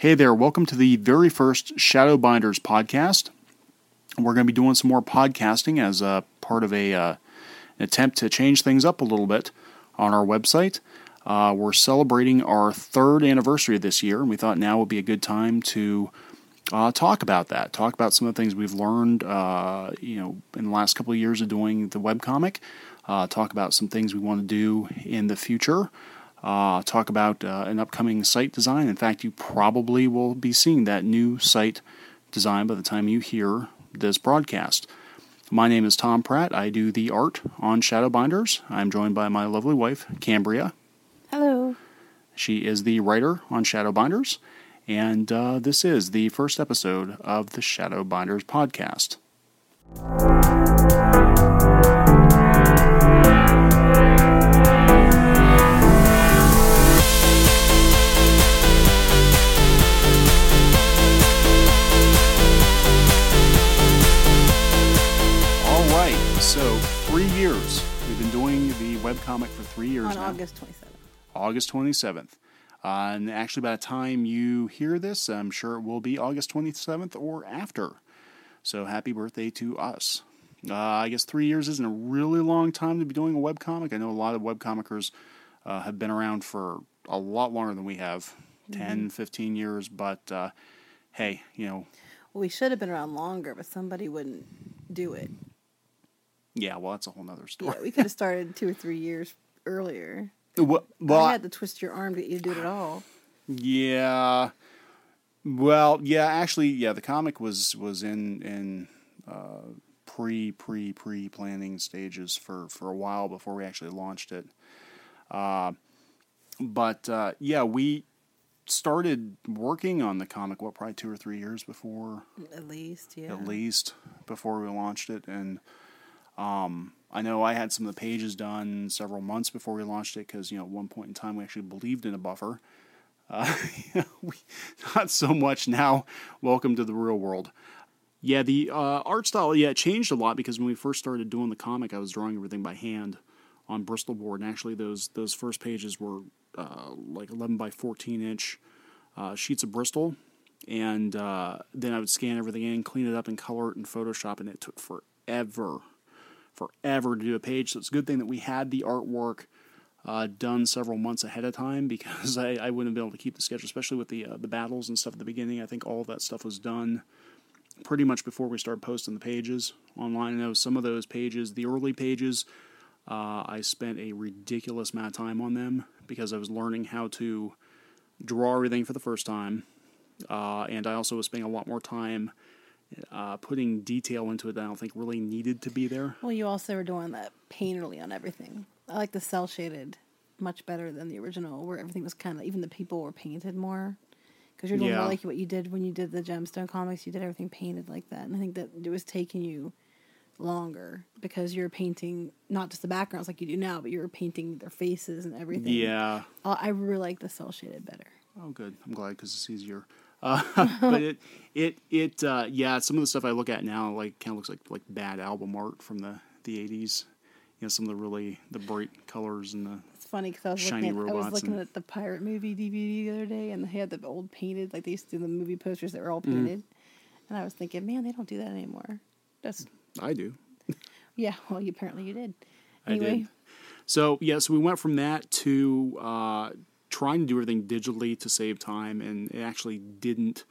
Hey there, welcome to the very first Shadowbinders podcast. We're going to be doing some more podcasting as a part of a uh, an attempt to change things up a little bit on our website. Uh, we're celebrating our third anniversary this year, and we thought now would be a good time to uh, talk about that. Talk about some of the things we've learned, uh, you know, in the last couple of years of doing the webcomic. Uh, talk about some things we want to do in the future uh, talk about uh, an upcoming site design. In fact, you probably will be seeing that new site design by the time you hear this broadcast. My name is Tom Pratt. I do the art on Shadowbinders. I'm joined by my lovely wife, Cambria. Hello. She is the writer on Shadowbinders, and uh, this is the first episode of the Shadowbinders podcast. Webcomic for three years on now. August 27th. August 27th. Uh, and actually, by the time you hear this, I'm sure it will be August 27th or after. So happy birthday to us. Uh, I guess three years isn't a really long time to be doing a webcomic. I know a lot of webcomickers uh, have been around for a lot longer than we have mm-hmm. 10, 15 years. But uh, hey, you know. Well, we should have been around longer, but somebody wouldn't do it. Yeah, well, that's a whole other story. Yeah, we could have started two or three years earlier. Well, well I had to twist your arm to get you to do it at all. Yeah. Well, yeah, actually, yeah, the comic was was in in uh, pre pre pre planning stages for for a while before we actually launched it. Uh, but uh, yeah, we started working on the comic what probably two or three years before at least yeah at least before we launched it and um, I know I had some of the pages done several months before we launched it because, you know, at one point in time we actually believed in a buffer. Uh, not so much now. Welcome to the real world. Yeah, the uh, art style, yeah, it changed a lot because when we first started doing the comic, I was drawing everything by hand on Bristol board, and actually those those first pages were uh, like 11 by 14 inch uh, sheets of Bristol, and uh, then I would scan everything in, clean it up, and color it in Photoshop, and it took forever forever to do a page. So it's a good thing that we had the artwork uh, done several months ahead of time because I, I wouldn't have been able to keep the schedule, especially with the uh, the battles and stuff at the beginning. I think all that stuff was done pretty much before we started posting the pages online. I know some of those pages, the early pages, uh, I spent a ridiculous amount of time on them because I was learning how to draw everything for the first time. Uh, and I also was spending a lot more time uh, putting detail into it that I don't think really needed to be there. Well, you also were doing that painterly on everything. I like the cel shaded much better than the original, where everything was kind of even the people were painted more. Because you're doing yeah. more like what you did when you did the gemstone comics. You did everything painted like that, and I think that it was taking you longer because you're painting not just the backgrounds like you do now, but you're painting their faces and everything. Yeah, I really like the cel shaded better. Oh, good. I'm glad because it's easier. Uh, but it it it uh, yeah, some of the stuff I look at now like kind of looks like like bad album art from the the eighties. You know, some of the really the bright colors and the it's funny because I was looking at, I was looking and, at the pirate movie DVD the other day, and they had the old painted like they used to do the movie posters that were all mm. painted, mm. and I was thinking, man, they don't do that anymore. That's I do. yeah, well, you, apparently you did. Anyway. I did. So yeah, so we went from that to uh, trying to do everything digitally to save time, and it actually didn't.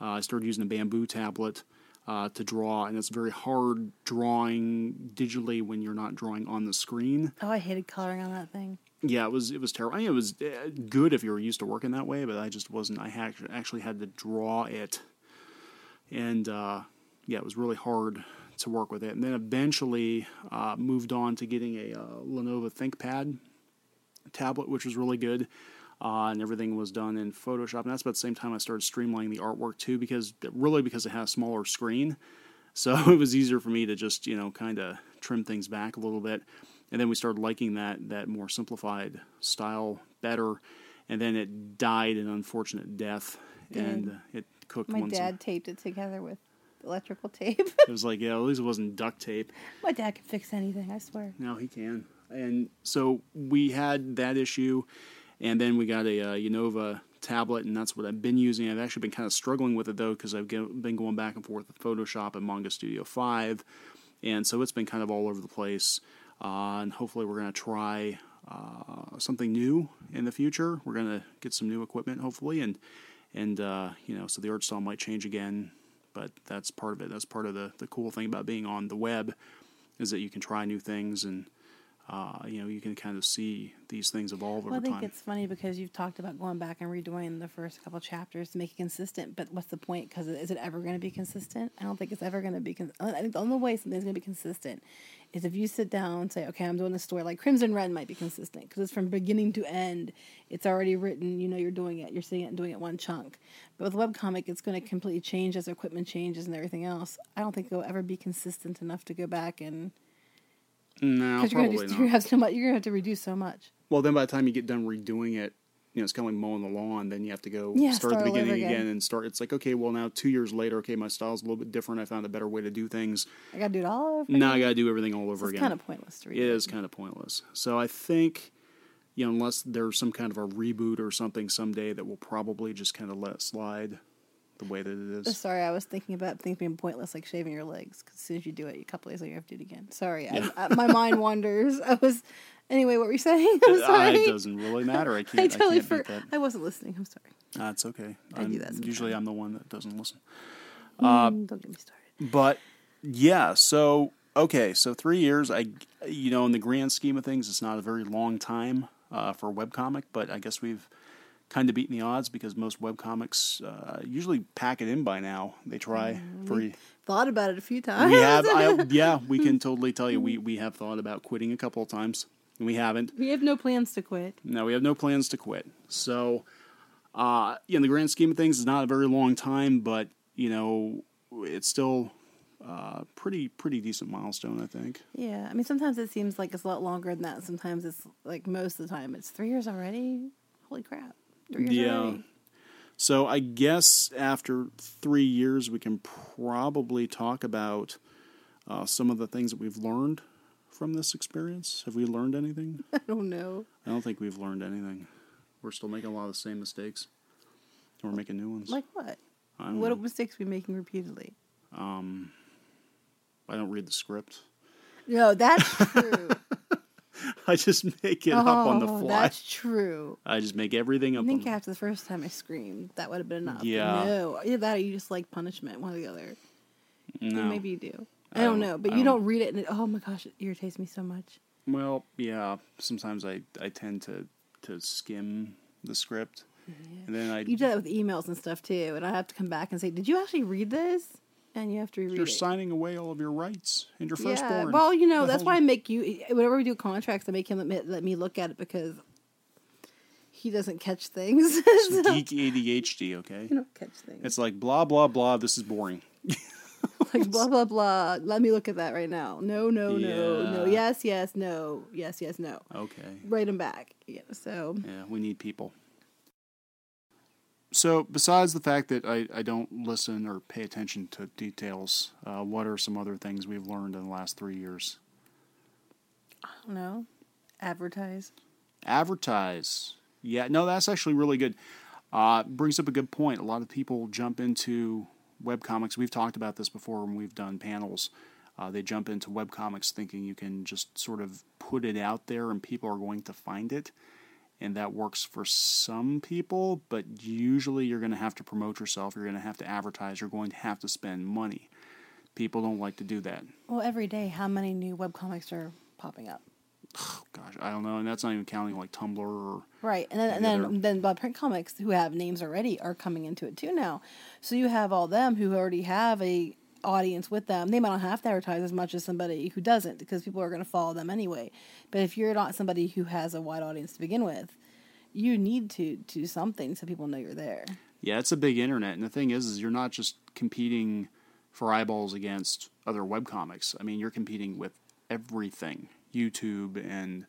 Uh, I started using a bamboo tablet uh, to draw, and it's very hard drawing digitally when you're not drawing on the screen. Oh, I hated coloring on that thing. Yeah, it was it was terrible. I mean, it was uh, good if you were used to working that way, but I just wasn't. I had, actually had to draw it, and uh, yeah, it was really hard to work with it. And then eventually uh, moved on to getting a uh, Lenovo ThinkPad tablet, which was really good uh, and everything was done in Photoshop. And that's about the same time I started streamlining the artwork too, because really because it has a smaller screen, so it was easier for me to just you know kind of trim things back a little bit. And then we started liking that that more simplified style better, and then it died an unfortunate death, and uh, it cooked. My dad taped it together with electrical tape. it was like, yeah, at least it wasn't duct tape. My dad can fix anything, I swear. No, he can. And so we had that issue, and then we got a uh, Yiynova tablet, and that's what I've been using. I've actually been kind of struggling with it though because I've been going back and forth with Photoshop and Manga Studio Five, and so it's been kind of all over the place. Uh, and hopefully, we're going to try uh, something new in the future. We're going to get some new equipment, hopefully, and and uh, you know, so the art style might change again, but that's part of it. That's part of the the cool thing about being on the web is that you can try new things and uh, you know, you can kind of see these things evolve well, over time. I think time. it's funny because you've talked about going back and redoing the first couple chapters to make it consistent, but what's the point? Because is it ever going to be consistent? I don't think it's ever going to be. Con- I think the only way something's going to be consistent is if you sit down and say, okay, I'm doing this story. Like Crimson Red might be consistent because it's from beginning to end. It's already written. You know, you're doing it. You're seeing it and doing it one chunk. But with webcomic, it's going to completely change as equipment changes and everything else. I don't think it'll ever be consistent enough to go back and no, because you're gonna, you're gonna have so much. You're gonna have to reduce so much. Well, then by the time you get done redoing it, you know it's kind of like mowing the lawn. Then you have to go yeah, start, start at the beginning again. again. and start. It's like okay, well now two years later, okay, my style's a little bit different. I found a better way to do things. I gotta do it all over. Now I gotta do everything all over so it's again. Kind of pointless to read. It is kind of pointless. So I think, you know, unless there's some kind of a reboot or something someday that will probably just kind of let slide the way that it is. Sorry, I was thinking about things being pointless, like shaving your legs. Because as soon as you do it, a couple days later, you have to do it again. Sorry, yeah. I, I, my mind wanders. I was anyway. What were you saying? I'm sorry. Uh, it doesn't really matter. I can't. I totally I, for, I wasn't listening. I'm sorry. That's okay. I I'm, do that. Usually, I'm the one that doesn't listen. Mm, uh, don't get me started. But yeah, so okay, so three years. I, you know, in the grand scheme of things, it's not a very long time uh, for a webcomic, but I guess we've kind of beating the odds because most webcomics uh, usually pack it in by now. They try mm, for. Thought about it a few times. We have, I, yeah, we can totally tell you we we have thought about quitting a couple of times, and we haven't. We have no plans to quit. No, we have no plans to quit. So, uh, in the grand scheme of things, it's not a very long time, but you know, it's still uh, pretty pretty decent milestone, I think. Yeah, I mean, sometimes it seems like it's a lot longer than that. Sometimes it's like most of the time it's three years already. Holy crap! Yeah. So I guess after three years, we can probably talk about uh, some of the things that we've learned from this experience. Have we learned anything? I don't know. I don't think we've learned anything. We're still making a lot of the same mistakes. And we're making new ones. Like what? What know. mistakes are we making repeatedly? Um, I don't read the script. No, that's true. I just make it oh, up on the oh, fly. That's true. I just make everything up. I think after the first time I screamed, that would have been enough. Yeah. No, either that or you just like punishment, one or the other. No. maybe you do. I, I don't, know, but I you don't, don't, read it, and it, oh my gosh, it irritates me so much. Well, yeah. Sometimes I I tend to to skim the script, yeah. and then I you do that with emails and stuff too, and I have to come back and say, "Did you actually read this?" And you have to reread You're it. signing away all of your rights and your yeah. firstborn. Well, you know, that's why I make you. Whenever we do contracts, I make him let, let me look at it because he doesn't catch things. so. Geek ADHD, okay? You don't catch things. It's like blah blah blah. This is boring. like blah blah blah. Let me look at that right now. No, no, yeah. no, no. Yes, yes, no. Yes, yes, no. Okay. Write them back. Yeah. So. Yeah, we need people so besides the fact that I, I don't listen or pay attention to details, uh, what are some other things we've learned in the last three years? I don't know. Advertise. Advertise. Yeah, no, that's actually really good. Uh, brings up a good point. A lot of people jump into webcomics. We've talked about this before when we've done panels. Uh, they jump into webcomics thinking you can just sort of put it out there and people are going to find it and that works for some people, but usually you're going to have to promote yourself, you're going to have to advertise, you're going to have to spend money. People don't like to do that. Well, every day, how many new webcomics are popping up? Oh, gosh, I don't know, and that's not even counting like Tumblr or right. And then and then other... then Bob Print Comics, who have names already, are coming into it too now. So you have all them who already have a audience with them. They might not have to advertise as much as somebody who doesn't because people are going to follow them anyway. But if you're not somebody who has a wide audience to begin with, you need to do something so people know you're there. Yeah, it's a big internet, and the thing is, is you're not just competing for eyeballs against other web comics. I mean, you're competing with everything, YouTube and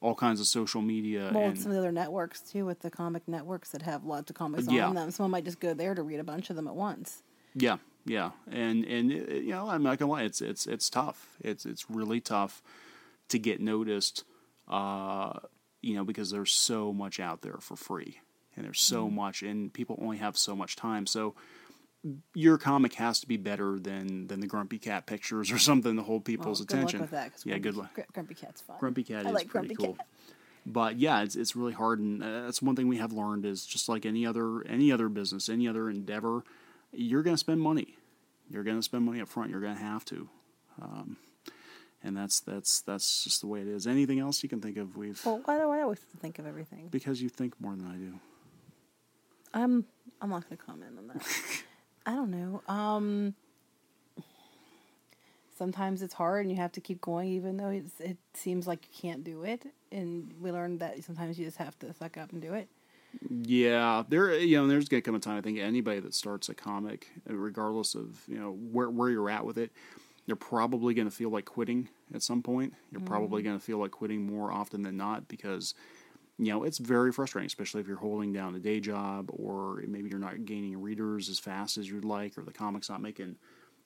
all kinds of social media. Well, and some of the other networks too, with the comic networks that have lots of comics yeah. on them. Someone might just go there to read a bunch of them at once. Yeah, yeah, and and you know, I'm not gonna lie, it's it's it's tough. It's it's really tough to get noticed. Uh, you know, because there's so much out there for free. and there's so mm-hmm. much, and people only have so much time. So your comic has to be better than than the Grumpy Cat pictures or something to hold people's well, good attention. Luck with that, yeah, good luck. Grumpy Cat's fun. Grumpy Cat I is like pretty Grumpy cool. Cat. But yeah, it's it's really hard, and uh, that's one thing we have learned is just like any other any other business, any other endeavor, you're going to spend money. You're going to spend money up front. You're going to have to. Um, and that's that's that's just the way it is. Anything else you can think of? We've well, why do I always think of everything? Because you think more than I do. I'm I'm not going to comment on that. I don't know. Um, sometimes it's hard, and you have to keep going, even though it seems like you can't do it. And we learned that sometimes you just have to suck up and do it. Yeah, there you know, there's gonna come a time I think anybody that starts a comic, regardless of you know where where you're at with it, you're probably gonna feel like quitting at some point. You're mm-hmm. probably gonna feel like quitting more often than not because you know it's very frustrating, especially if you're holding down a day job or maybe you're not gaining readers as fast as you'd like, or the comic's not making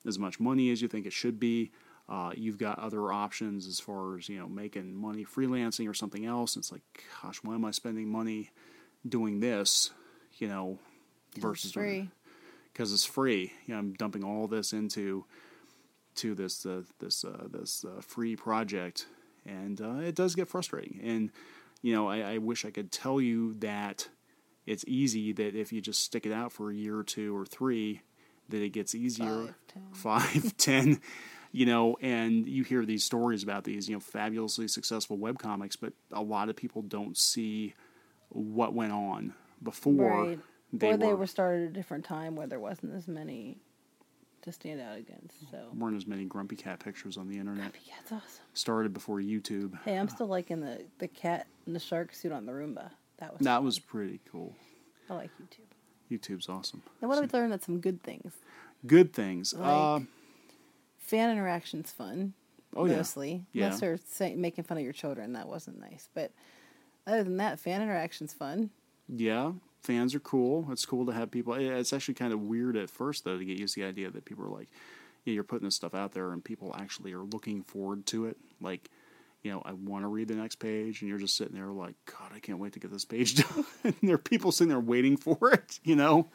as much money as you think it should be. Uh, you've got other options as far as you know making money freelancing or something else. It's like, gosh, why am I spending money? Doing this, you know, versus free because it's free. You know, I'm dumping all this into to this uh, this uh, this uh, free project, and uh, it does get frustrating. And you know, I, I, wish I could tell you that it's easy. That if you just stick it out for a year or two or three, that it gets easier. Five, ten. Five, ten. You know, and you hear these stories about these, you know, fabulously successful web comics, but a lot of people don't see what went on before right. they or they were, were started at a different time where there wasn't as many to stand out against. So weren't as many grumpy cat pictures on the internet. Grumpy cat's awesome. Started before YouTube. Hey, I'm still liking the the cat and the shark suit on the Roomba. That was that fun. was pretty cool. I like YouTube. YouTube's awesome. Now, what so, have we learned? That's some good things. Good things. Like, uh, fan interaction's fun. Oh yeah. mostly. yeah. Unless they're say, making fun of your children, that wasn't nice. But other than that, fan interaction's fun. Yeah, fans are cool. It's cool to have people. It's actually kind of weird at first though to get used to the idea that people are like, yeah, you're putting this stuff out there and people actually are looking forward to it. Like, you know, I want to read the next page, and you're just sitting there like, God, I can't wait to get this page done. and there are people sitting there waiting for it, you know,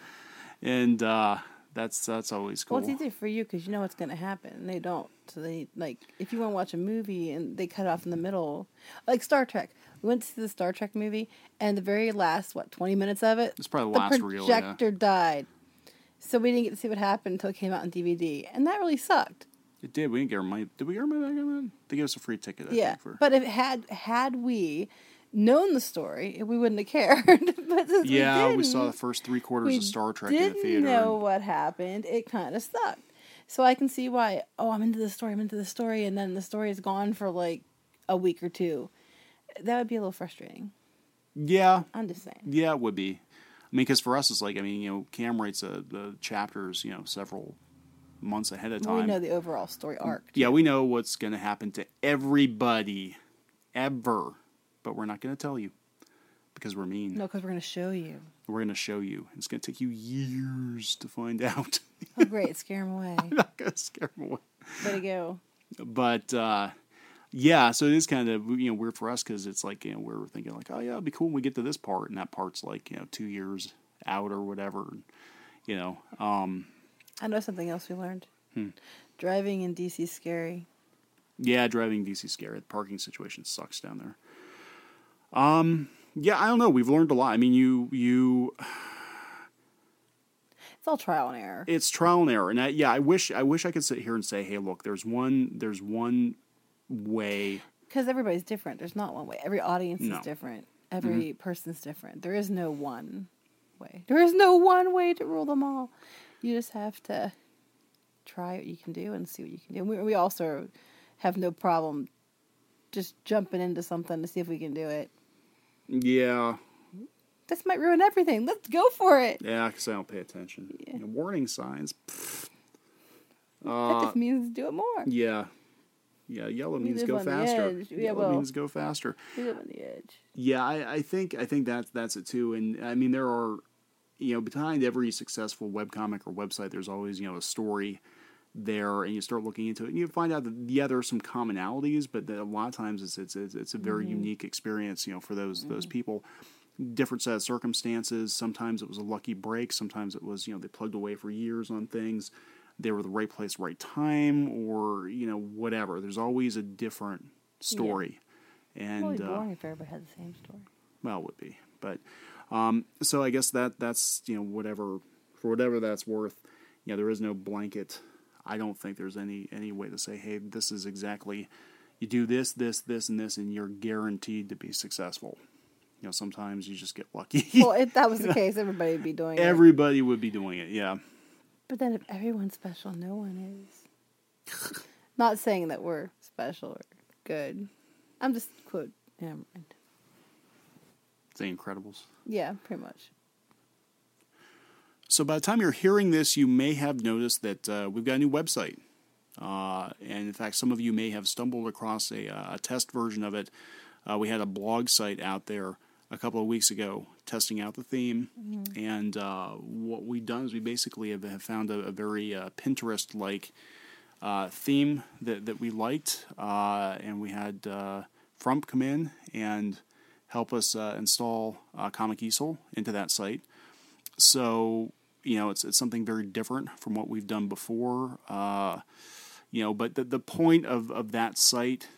and uh, that's that's always cool. Well, it's easy for you because you know what's going to happen, they don't. So they like if you want to watch a movie and they cut off in the middle, like Star Trek. We went to see the Star Trek movie, and the very last what twenty minutes of it, it's probably the last projector reel, yeah. died, so we didn't get to see what happened until it came out on DVD, and that really sucked. It did. We didn't get our money. Did we get our money back on that? They gave us a free ticket. I yeah, think, for... but if had had we known the story, we wouldn't have cared. but yeah, we, we, saw the first three quarters of Star Trek in the theater. Didn't know what happened. It kind of sucked. So I can see why. Oh, I'm into the story. I'm into the story, and then the story is gone for like a week or two that would be a little frustrating. Yeah, I'm just saying. Yeah, it would be. I mean, because for us, it's like I mean, you know, Cam writes a, the chapters, you know, several months ahead of time. we know the overall story arc. Yeah, we know what's going to happen to everybody, ever, but we're not going to tell you because we're mean. No, because we're going to show you. We're going to show you. It's going to take you years to find out. oh, great! Scare them away. I'm not going to scare them away. Way to go. But uh, yeah, so it is kind of you know weird for us because it's like you know we're thinking like oh yeah it'd be cool when we get to this part and that part's like you know two years out or whatever, you know. Um, I know something else we learned. Hmm. Driving in DC scary. Yeah, driving DC scary. The parking situation sucks down there. Um, yeah, I don't know. We've learned a lot. I mean, you you. It's all trial and error. It's trial and error, and I, yeah, I wish I wish I could sit here and say, hey, look, there's one there's one way. Because everybody's different. There's not one way. Every audience no. is different. Every mm-hmm. person's different. There is no one way. There is no one way to rule them all. You just have to try what you can do and see what you can do. We, we also have no problem just jumping into something to see if we can do it. Yeah. This might ruin everything. Let's go for it. Yeah, because I don't pay attention. Yeah. You know, warning signs. Uh, that just means do it more. Yeah. Yeah, yellow means go faster. Yeah, yellow well, means go faster. We live on the edge. Yeah, I, I think I think that's that's it too. And I mean, there are, you know, behind every successful webcomic or website, there's always you know a story there, and you start looking into it, and you find out that yeah, there are some commonalities, but a lot of times it's it's it's, it's a very mm-hmm. unique experience, you know, for those mm-hmm. those people. different set of circumstances. Sometimes it was a lucky break. Sometimes it was, you know, they plugged away for years on things. They were the right place, right time, or, you know, whatever. There's always a different story. Yeah. And, it boring uh, if everybody had the same story. Well, it would be. But, um, so I guess that that's, you know, whatever, for whatever that's worth, you know, there is no blanket. I don't think there's any, any way to say, hey, this is exactly, you do this, this, this, and this, and you're guaranteed to be successful you know, sometimes you just get lucky. well, if that was the case, everybody would be doing everybody it. Everybody would be doing it, yeah. But then if everyone's special, no one is. Not saying that we're special or good. I'm just quote. Yeah, mind. The Incredibles. Yeah, pretty much. So by the time you're hearing this, you may have noticed that uh, we've got a new website. Uh, and in fact, some of you may have stumbled across a, uh, a test version of it. Uh, we had a blog site out there a couple of weeks ago testing out the theme. Mm-hmm. And uh, what we've done is we basically have, have found a, a very uh, Pinterest like uh, theme that, that we liked. Uh, and we had uh, Frumph come in and help us uh, install Comic Easel into that site. So, you know, it's, it's something very different from what we've done before. you know, but the, the point of, of that site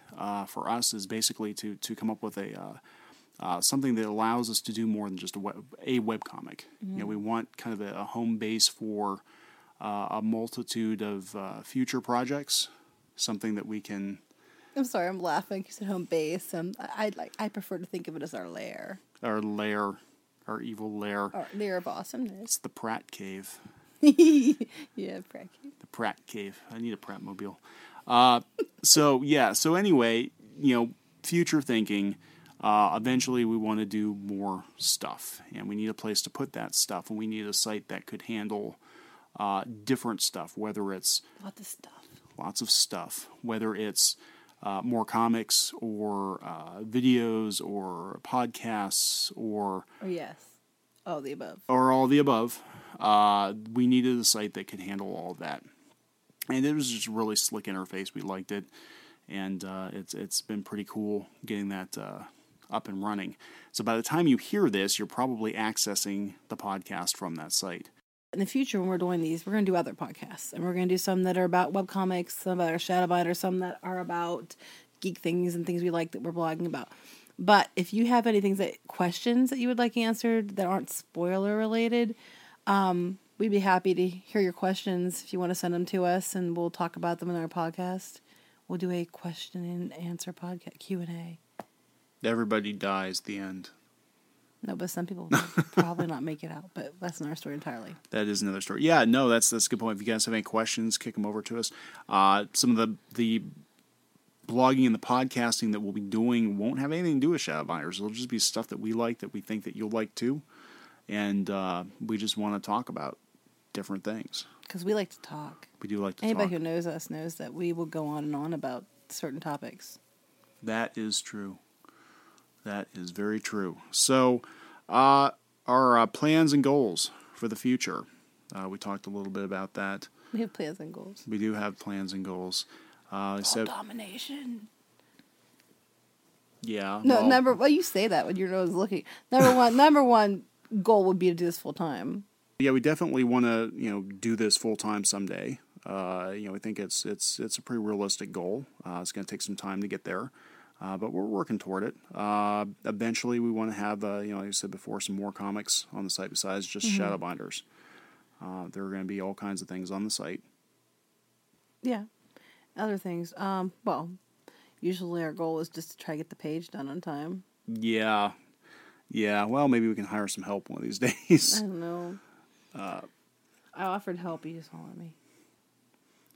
for us is basically to, to come up with a uh, something that allows us to do more than just a web, a web comic. Mm-hmm. You know, we want kind of a, a home base for uh, a multitude of uh, future projects. Something that we can. I'm sorry, I'm laughing. You said home base. Um, I like. I prefer to think of it as our lair. Our lair, our evil lair. Our lair of awesomeness. It's the Pratt Cave. yeah, Pratt Cave. The Pratt Cave. I need a Pratt mobile. Uh, so yeah. So anyway, you know, future thinking uh, eventually, we want to do more stuff, and we need a place to put that stuff, and we need a site that could handle uh, different stuff, whether it's lots of stuff, lots of stuff, whether it's uh, more comics or uh, videos or podcasts or oh yes, all the above, or all the above. Uh, we needed a site that could handle all of that, and it was just a really slick interface. We liked it, and uh, it's it's been pretty cool getting that up and running. So by the time you hear this, you're probably accessing the podcast from that site. In the future, when we're doing these, we're going to do other podcasts, and we're going to do some that are about webcomics, some that are Shadowbinders, some that are about geek things and things we like that we're blogging about. But if you have any things that questions that you would like answered that aren't spoiler related, um, we'd be happy to hear your questions if you want to send them to us, and we'll talk about them in our podcast. We'll do a question and answer podcast Q and A everybody dies the end. No, but some people probably not make it out. But that's another story entirely. That is another story. Yeah, no, that's that's a good point. If you guys have any questions, kick them over to us. Uh, some of the the blogging and the podcasting that we'll be doing won't have anything to do with Shadowbinders. It'll just be stuff that we like that we think that you'll like too, and uh, we just want to talk about different things. Because we like to talk. We do like to Anybody talk. who knows us knows that we will go on and on about certain topics. That is true. That is very true. So, uh, our uh, plans and goals for the future. Uh, we talked a little bit about that. We have plans and goals. We do have plans and goals. Uh, so domination. Yeah. No, well, number. Well, you say that when your nose is looking. Number one. number one goal would be to do this full time. Yeah, we definitely want to you know do this full time someday. Uh, you know, we think it's it's it's a pretty realistic goal. Uh, it's going to take some time to get there. Uh, but we're working toward it. Uh, eventually, we want to have, uh, you know, like I said before, some more comics on the site besides just mm-hmm. Shadowbinders. Uh, there are going to be all kinds of things on the site. Yeah, other things. Um, well, usually our goal is just to try to get the page done on time. Yeah, yeah. Well, maybe we can hire some help one of these days. I don't know. Uh, I offered help. You just won't let me.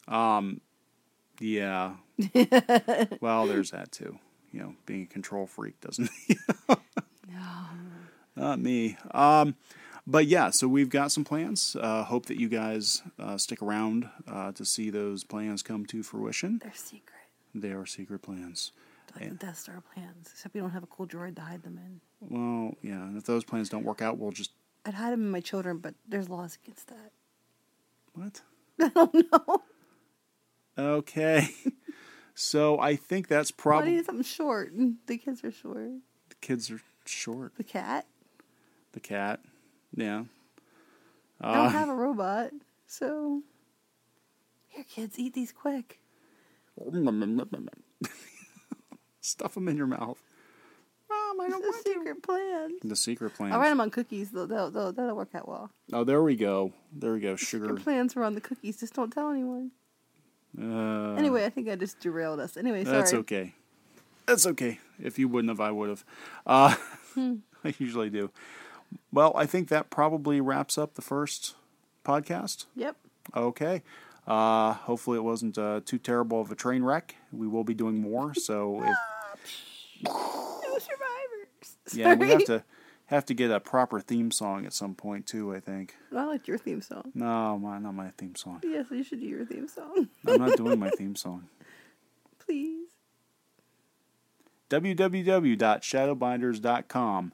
Um, yeah. well, there's that too you know, being a control freak doesn't. no. Not me. Um, but yeah, so we've got some plans. Uh, hope that you guys uh, stick around uh, to see those plans come to fruition. They're secret. They are secret plans. Like and, the Death Star plans, except we don't have a cool droid to hide them in. Well, yeah, and if those plans don't work out, we'll just. I'd hide them in my children, but there's laws against that. What? I don't know. Okay. So I think that's probably something short. The kids are short. The kids are short. The cat. The cat. Yeah. I don't uh, have a robot, so here, kids, eat these quick. Stuff them in your mouth. Mom, I don't a want to. secret plan. The secret plan. I'll write them on cookies. They'll, they'll, that'll work out well. Oh, there we go. There we go. Sugar. Secret plans were on the cookies. Just don't tell anyone. Uh, Anyway, I think I just derailed us. Anyway, sorry. That's okay. That's okay. If you wouldn't have, I would have. Uh, I usually do. Well, I think that probably wraps up the first podcast. Yep. Okay. Uh, hopefully, it wasn't uh, too terrible of a train wreck. We will be doing more. So, if, No survivors. yeah, we have to have to get a proper theme song at some point too. I think. I like your theme song. No, my, not my theme song. Yes, you should do your theme song. I'm not doing my theme song. Please. www.shadowbinders.com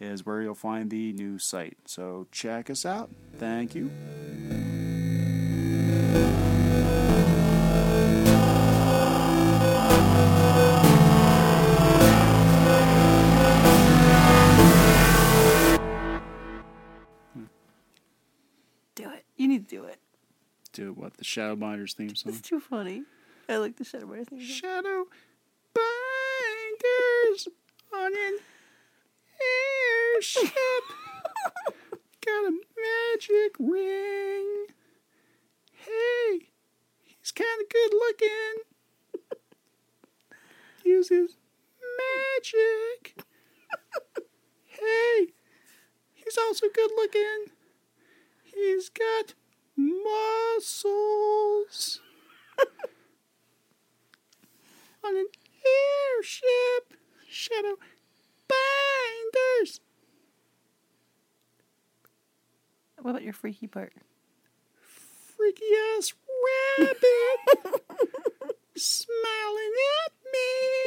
is where you'll find the new site. So check us out. Thank you. You need to do it. Do what the Shadowbinders theme song. It's too funny. I like the Shadowbinders theme song. Shadow binders on an airship. Got a magic ring. Hey, he's kind of good looking. Uses magic. Hey, he's also good looking. He's got muscles on an airship. Shadow binders. What about your freaky part? Freaky ass rabbit smiling at me.